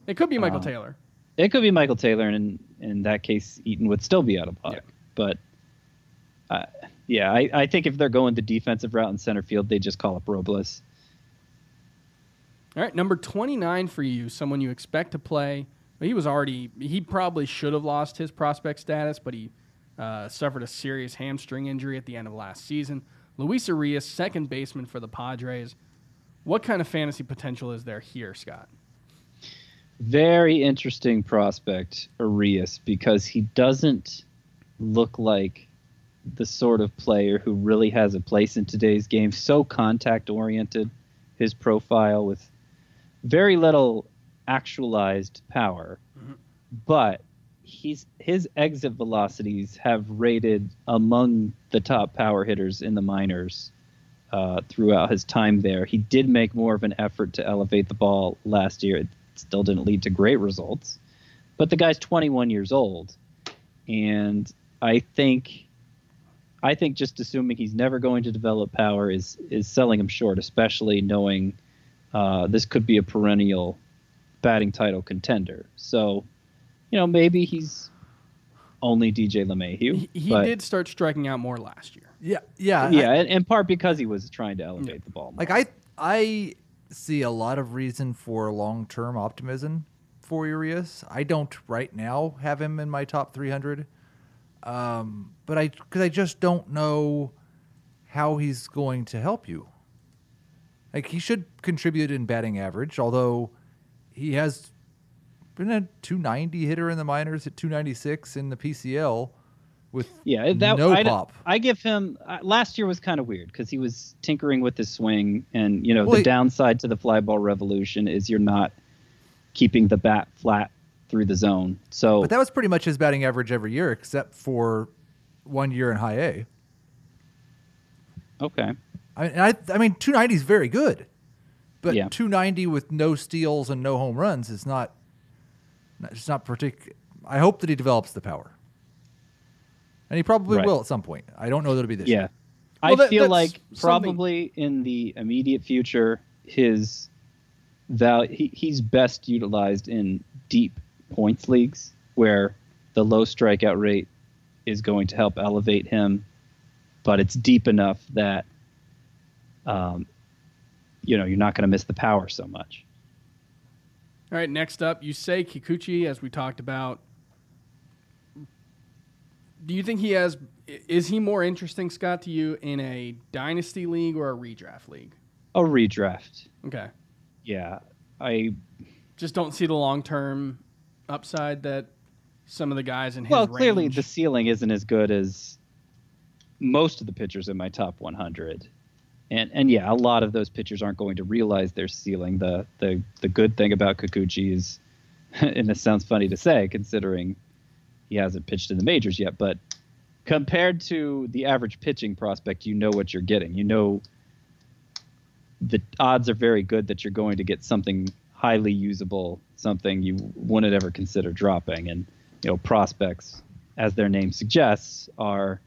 it could be Michael Uh, Taylor. It could be Michael Taylor, and in, in that case, Eaton would still be out of luck. Yeah. But uh, yeah, I, I think if they're going the defensive route in center field, they just call up Robles. All right, number 29 for you, someone you expect to play. He was already, he probably should have lost his prospect status, but he uh, suffered a serious hamstring injury at the end of last season. Luis Urias, second baseman for the Padres. What kind of fantasy potential is there here, Scott? Very interesting prospect, Urias, because he doesn't look like the sort of player who really has a place in today's game. So contact oriented, his profile with very little actualized power, mm-hmm. but he's his exit velocities have rated among the top power hitters in the minors uh, throughout his time there. He did make more of an effort to elevate the ball last year. It still didn't lead to great results, but the guy's 21 years old, and I think, I think just assuming he's never going to develop power is is selling him short, especially knowing uh, this could be a perennial batting title contender. So, you know, maybe he's only DJ LeMahieu. He, he but- did start striking out more last year. Yeah, yeah, yeah, in, in part because he was trying to elevate the ball. More. Like I, I see a lot of reason for long-term optimism for Urias. I don't right now have him in my top 300, um, but I because I just don't know how he's going to help you. Like he should contribute in batting average, although he has been a 290 hitter in the minors at 296 in the PCL with Yeah, that no I, pop. I give him uh, last year was kind of weird because he was tinkering with his swing, and you know Well, the he- downside to the fly ball revolution is you're not keeping the bat flat through the zone. So But that was pretty much his batting average every year, except for one year in high A. okay, I, and I, I mean, 290 is very good, but Yeah. 290 with no steals and no home runs is not. It's not particular. I hope that he develops the power, and he probably Right. will at some point. I don't know that it'll be this yeah, year. I Well, that- feel like something- probably in the immediate future his val he, he's best utilized in deep points leagues where the low strikeout rate is going to help elevate him, but it's deep enough that um, you know you're not going to miss the power so much. All right, next up, you say Kikuchi, as we talked about. Do you think he has? Is he more interesting, Scott, to you in a dynasty league or a redraft league? A redraft, Okay, yeah, I just don't see the long term upside that some of the guys in his well clearly range- the ceiling isn't as good as most of the pitchers in my top 100 and and yeah a lot of those pitchers aren't going to realize their ceiling. The the the good thing about kikuchi is and this sounds funny to say considering he hasn't pitched in the majors yet but compared to the average pitching prospect you know what you're getting. You know the odds are very good that you're going to get something highly usable something you wouldn't ever consider dropping. And you know prospects as their name suggests are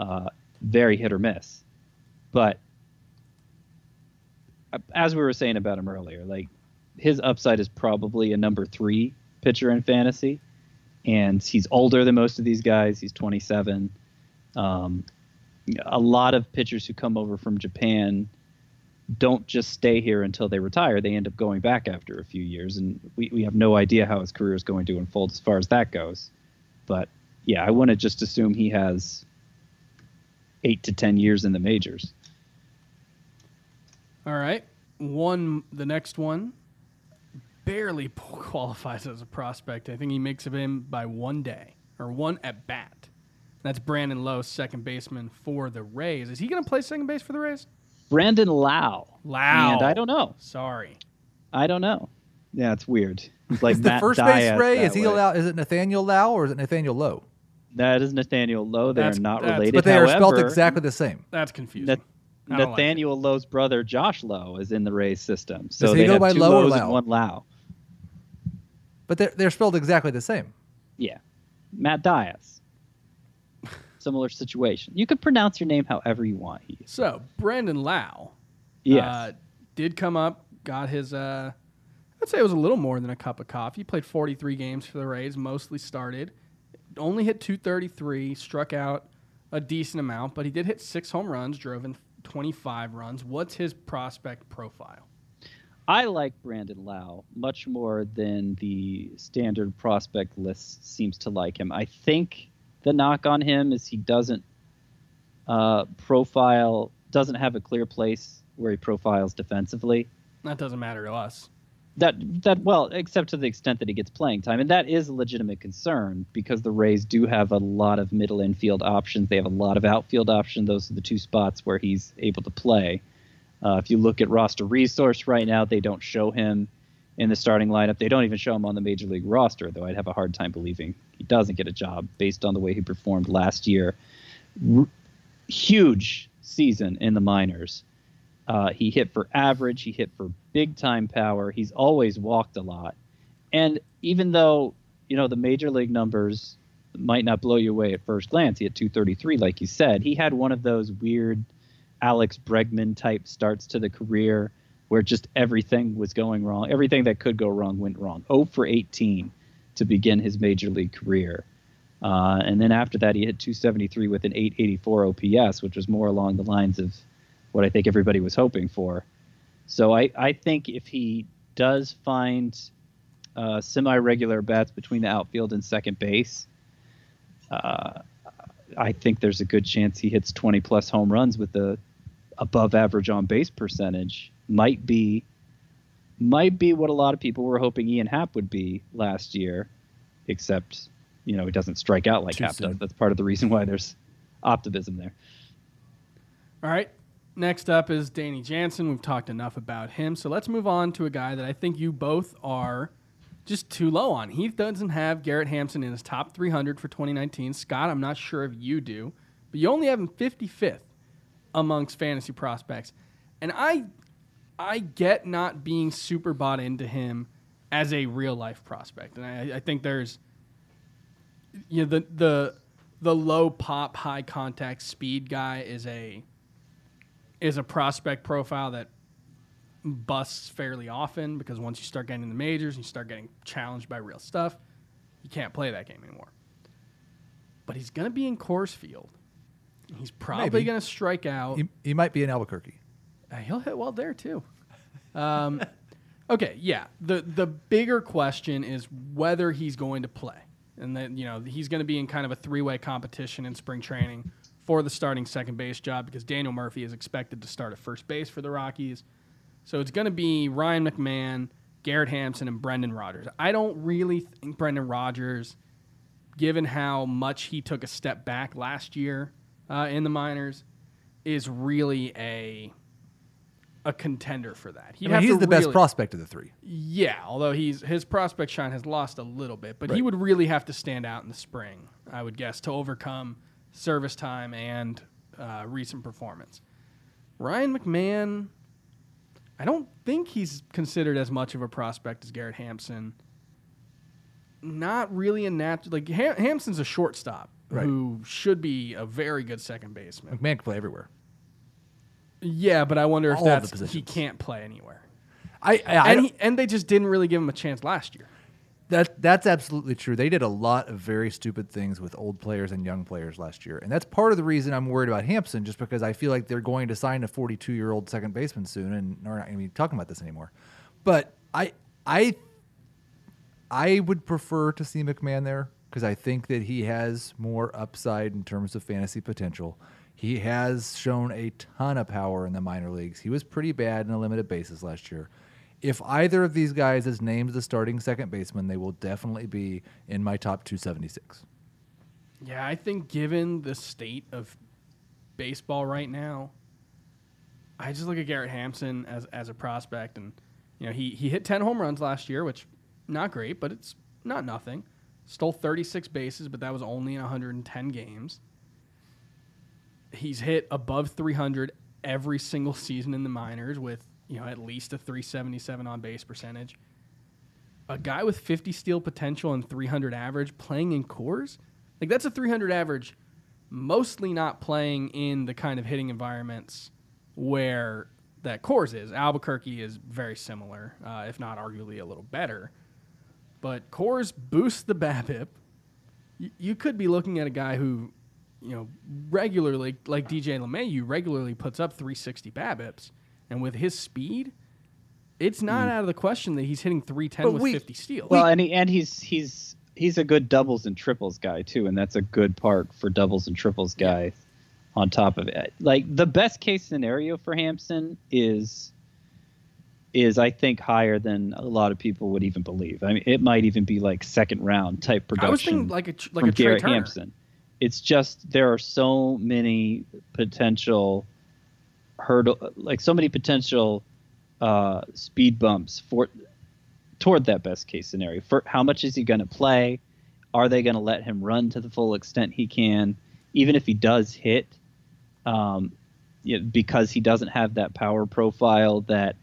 uh, very hit or miss. But as we were saying about him earlier like his upside is probably a number three pitcher in fantasy and he's older than most of these guys he's 27 um, a lot of pitchers who come over from japan don't just stay here until they retire. They end up going back after a few years, and we, we have no idea how his career is going to unfold as far as that goes. But yeah, I want to just assume he has eight to ten years in the majors. All right, one. The next one barely qualifies as a prospect. I think he makes of him by one day or one at bat. That's Brandon Lowe, second baseman for the Rays. Is he going to play second base for the Rays? Brandon Lau. Lau. And I don't know. Sorry. I don't know. Yeah, it's weird. He's like Is the first Diaz base Ray? Is he way. allowed? Is it Nathaniel Lau or is it Nathaniel Lowe? That is Nathaniel Lowe. They That's- are not related. But they are spelled exactly the same. That's confusing. Nath- like. Nathaniel Lowe's brother Josh Lowe is in the Rays system. So he they go have by two Lowe or Lowe's Lau? and one Lau. But they're they're spelled exactly the same. Yeah, Matt Diaz. Similar situation. You could pronounce your name however you want. Heath. So Brandon Lau, Yes. uh, did come up, got his. Uh, I'd say it was a little more than a cup of coffee. He played 43 games for the Rays, mostly started. Only hit 233, struck out a decent amount, but he did hit six home runs, drove in 25 runs. What's his prospect profile? I like Brandon Lau much more than the standard prospect list seems to like him. I think the knock on him is he doesn't uh, profile, doesn't have a clear place where he profiles defensively. That doesn't matter to us. That that well, except to the extent that he gets playing time, and that is a legitimate concern because the Rays do have a lot of middle infield options. They have a lot of outfield options. Those are the two spots where he's able to play. Uh, if you look at roster resource right now, they don't show him in the starting lineup. They don't even show him on the major league roster, though I'd have a hard time believing he doesn't get a job based on the way he performed last year. R- huge season in the minors. Uh, he hit for average. He hit for big time power. He's always walked a lot. And even though, you know, the major league numbers might not blow you away at first glance, he had 233, like you said. He had one of those weird Alex Bregman type starts to the career where just everything was going wrong. Everything that could go wrong went wrong. 0 for 18 to begin his major league career. Uh, and then after that, he hit 273 with an 884 OPS, which was more along the lines of what I think everybody was hoping for. So I, I think if he does find uh, semi-regular bats between the outfield and second base, uh, I think there's a good chance he hits 20 plus home runs with the above average on base percentage. Might be might be what a lot of people were hoping Ian Happ would be last year, except you know he doesn't strike out like Too Happ soon. does. That's part of the reason why there's optimism there. All right. Next up is Danny Jansen. We've talked enough about him. So let's move on to a guy that I think you both are just too low on. He doesn't have Garrett Hampson in his top 300 for 2019. Scott, I'm not sure if you do, but you only have him 55th amongst fantasy prospects. And I I get not being super bought into him as a real life prospect. And I, I think there's you know the the the low pop, high contact speed guy is a is a prospect profile that busts fairly often because once you start getting in the majors and you start getting challenged by real stuff, you can't play that game anymore. But he's going to be in Coors Field. He's probably going to strike out. He, he might be in Albuquerque. Uh, he'll hit well there too. Um, okay, yeah. The the bigger question is whether he's going to play, and then you know he's going to be in kind of a three way competition in spring training for the starting second base job because Daniel Murphy is expected to start at first base for the Rockies. So it's going to be Ryan McMahon, Garrett Hampson, and Brendan Rodgers. I don't really think Brendan Rodgers, given how much he took a step back last year uh, in the minors, is really a a contender for that. I mean, he's the best prospect of the three. Yeah, although he's his prospect shine has lost a little bit, but he would really have to stand out in the spring, I would guess, to overcome service time and uh, recent performance. Ryan McMahon, I don't think he's considered as much of a prospect as Garrett Hampson. Not really a natural. Like Ham- Hampson's a shortstop Right. who should be a very good second baseman. McMahon can play everywhere. Yeah, but I wonder if All of the that's he can't play anywhere. I, I, I and he, and they just didn't really give him a chance last year. That that's absolutely true. They did a lot of very stupid things with old players and young players last year, and that's part of the reason I'm worried about Hampson. Just because I feel like they're going to sign a 42 year old second baseman soon, and we're not going to be talking about this anymore. But I I I would prefer to see McMahon there because I think that he has more upside in terms of fantasy potential. He has shown a ton of power in the minor leagues. He was pretty bad in a limited basis last year. If either of these guys is named the starting second baseman, they will definitely be in my top 276. Yeah, I think given the state of baseball right now, I just look at Garrett Hampson as as a prospect, and you know he he hit ten home runs last year, which not great, but it's not nothing. Stole 36 bases, but that was only in 110 games. He's hit above 300 every single season in the minors with, you know, at least a 377 on base percentage. A guy with 50 steal potential and 300 average playing in Coors, like that's a 300 average, mostly not playing in the kind of hitting environments where that Coors is. Albuquerque is very similar, uh, if not arguably a little better. But Coors boosts the BABIP. Y- you could be looking at a guy who, you know, regularly, like DJ LeMahieu, regularly puts up 360 BABIPs, and with his speed, it's not hmm. out of the question that he's hitting 310 But with we- 50 steals. Well, and he, and he's he's he's a good doubles and triples guy too, and that's a good part for doubles and triples guy. On top of it, like the best case scenario for Hampson is is I think higher than a lot of people would even believe. I mean, it might even be like second round type production. I was thinking like a tr- like from a Garrett Hampson. It's just there are so many potential hurdle, like so many potential uh, speed bumps for toward that best case scenario. For how much is he going to play? Are they going to let him run to the full extent he can? Even if he does hit, um, you know, because he doesn't have that power profile that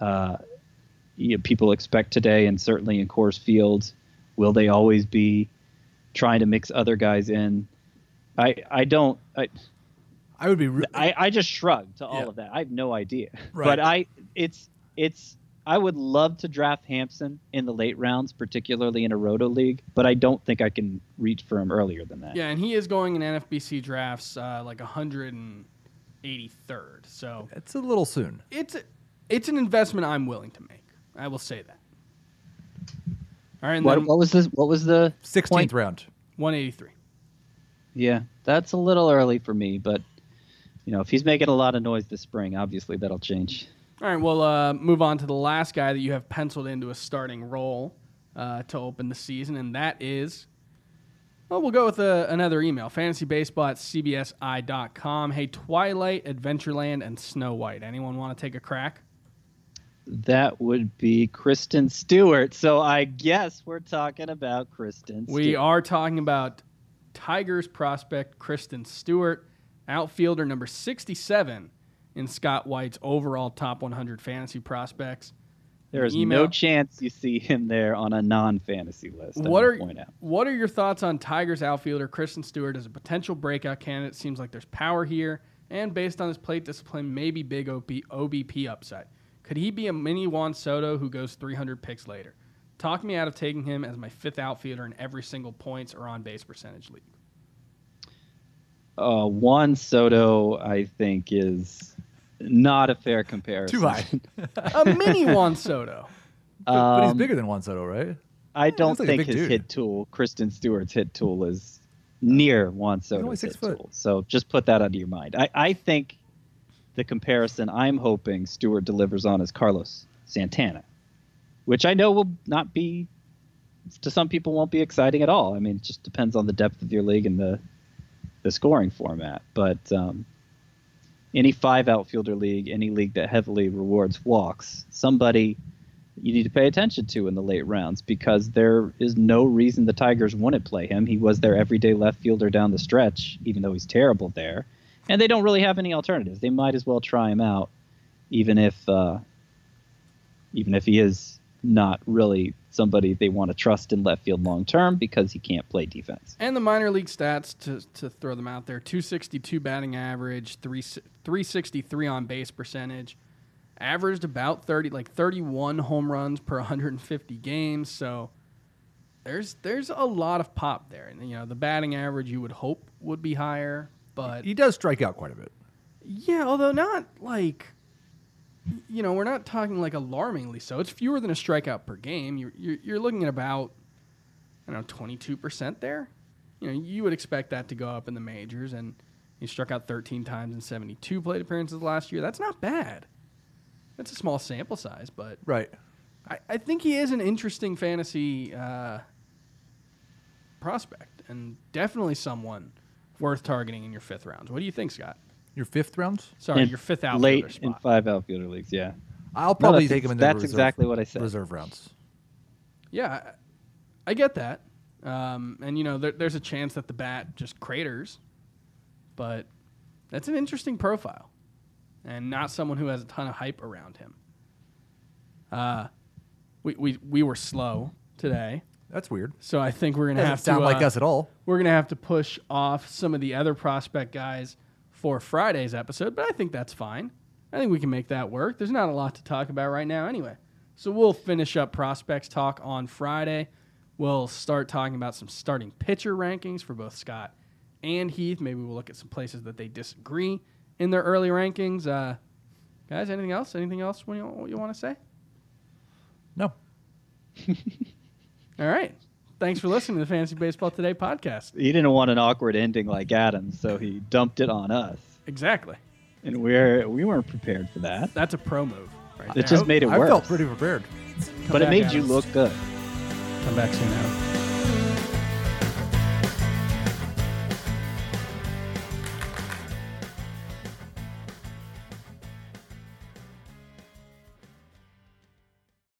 uh, you know, people expect today, and certainly in Coors fields, will they always be trying to mix other guys in? I I don't I I would be. Re- I, I just shrugged to all Yeah. of that. I have no idea. Right. But I it's it's I would love to draft Hampson in the late rounds, particularly in a roto league, but I don't think I can reach for him earlier than that. Yeah, and he is going in NFBC drafts uh, like 183rd. So it's a little soon. it's a, it's an investment I'm willing to make. I will say that. All right, What, what was this? What was the Sixteenth point? round. 183. Yeah, that's a little early for me, but you know, if he's making a lot of noise this spring, obviously that'll change. All right, we'll uh, move on to the last guy that you have penciled into a starting role uh, to open the season, and that is. Well, we'll go with uh, another email fantasybaseball at cbsi.com. Hey, Twilight, Adventureland, and Snow White. Anyone want to take a crack? That would be Kristen Stewart. So I guess we're talking about Kristen. We are talking about Tigers prospect Christin Stewart, outfielder number 67 in Scott White's overall top 100 fantasy prospects. There is email- no chance you see him there on a non-fantasy list. What are point out. what are your thoughts on Tigers outfielder Christin Stewart as a potential breakout candidate? Seems like there's power here, and based on his plate discipline, maybe big OP, OBP upside. Could he be a mini Juan Soto who goes 300 picks later? Talk me out of taking him as my fifth outfielder in every single points or on base percentage league. Uh, Juan Soto, I think, is not a fair comparison. Too high. A mini Juan Soto. but he's Um, bigger than Juan Soto, right? I don't looks like think big his dude. hit tool, Christin Stewart's hit tool, is near Juan Soto's hit foot. tool. So just put that out of your mind. I, I think the comparison I'm hoping Stewart delivers on is Carlos Santana, which I know will not be, to some people, won't be exciting at all. I mean, it just depends on the depth of your league and the the scoring format. But um, any five outfielder league, any league that heavily rewards walks, somebody you need to pay attention to in the late rounds because there is no reason the Tigers wouldn't play him. He was their everyday left fielder down the stretch, even though he's terrible there. And they don't really have any alternatives. They might as well try him out, even if uh, even if he is not really somebody they want to trust in left field long term because he can't play defense. And the minor league stats to, to throw them out there 262 batting average, 3, 363 on base percentage, averaged about 30, like 31 home runs per 150 games. So there's there's a lot of pop there. And, you know, the batting average you would hope would be higher, but He does strike out quite a bit. yeah, although not like, you know, we're not talking like alarmingly so. It's fewer than a strikeout per game. You're, you're, you're looking at about, I don't know, 22% there. You know, you would expect that to go up in the majors, and he struck out 13 times in 72 plate appearances last year. That's not bad. That's a small sample size, but Right. I, I think he is an interesting fantasy uh, prospect and definitely someone worth targeting in your fifth rounds. What do you think, Scott? Your fifth round? Sorry, And your fifth outfielder late spot. in five outfielder leagues. Yeah, I'll probably that's take him in the ex- that's reserve, exactly what I said. reserve rounds. Yeah, I, I get that. Um, and you know, there, there's a chance that the bat just craters, but that's an interesting profile, and not someone who has a ton of hype around him. Uh, we we we were slow today, That's weird. so I think we're gonna Doesn't have to sound to like uh, us at all. we're gonna have to push off some of the other prospect guys for Friday's episode, but I think that's fine. I think we can make that work. There's not a lot to talk about right now anyway. So we'll finish up prospects talk on Friday. We'll start talking about some starting pitcher rankings for both Scott and Heath. Maybe we'll look at some places that they disagree in their early rankings. Uh, guys, anything else? Anything else you, you want to say? No. All right. Thanks for listening to the Fantasy Baseball Today podcast. He didn't want an awkward ending like Adams, so he dumped it on us, Exactly. and we're we weren't prepared for that. That's a pro move. Right It there. just made it work. I worse. felt pretty prepared. Come but it back, made you look good. Come back soon, Adam.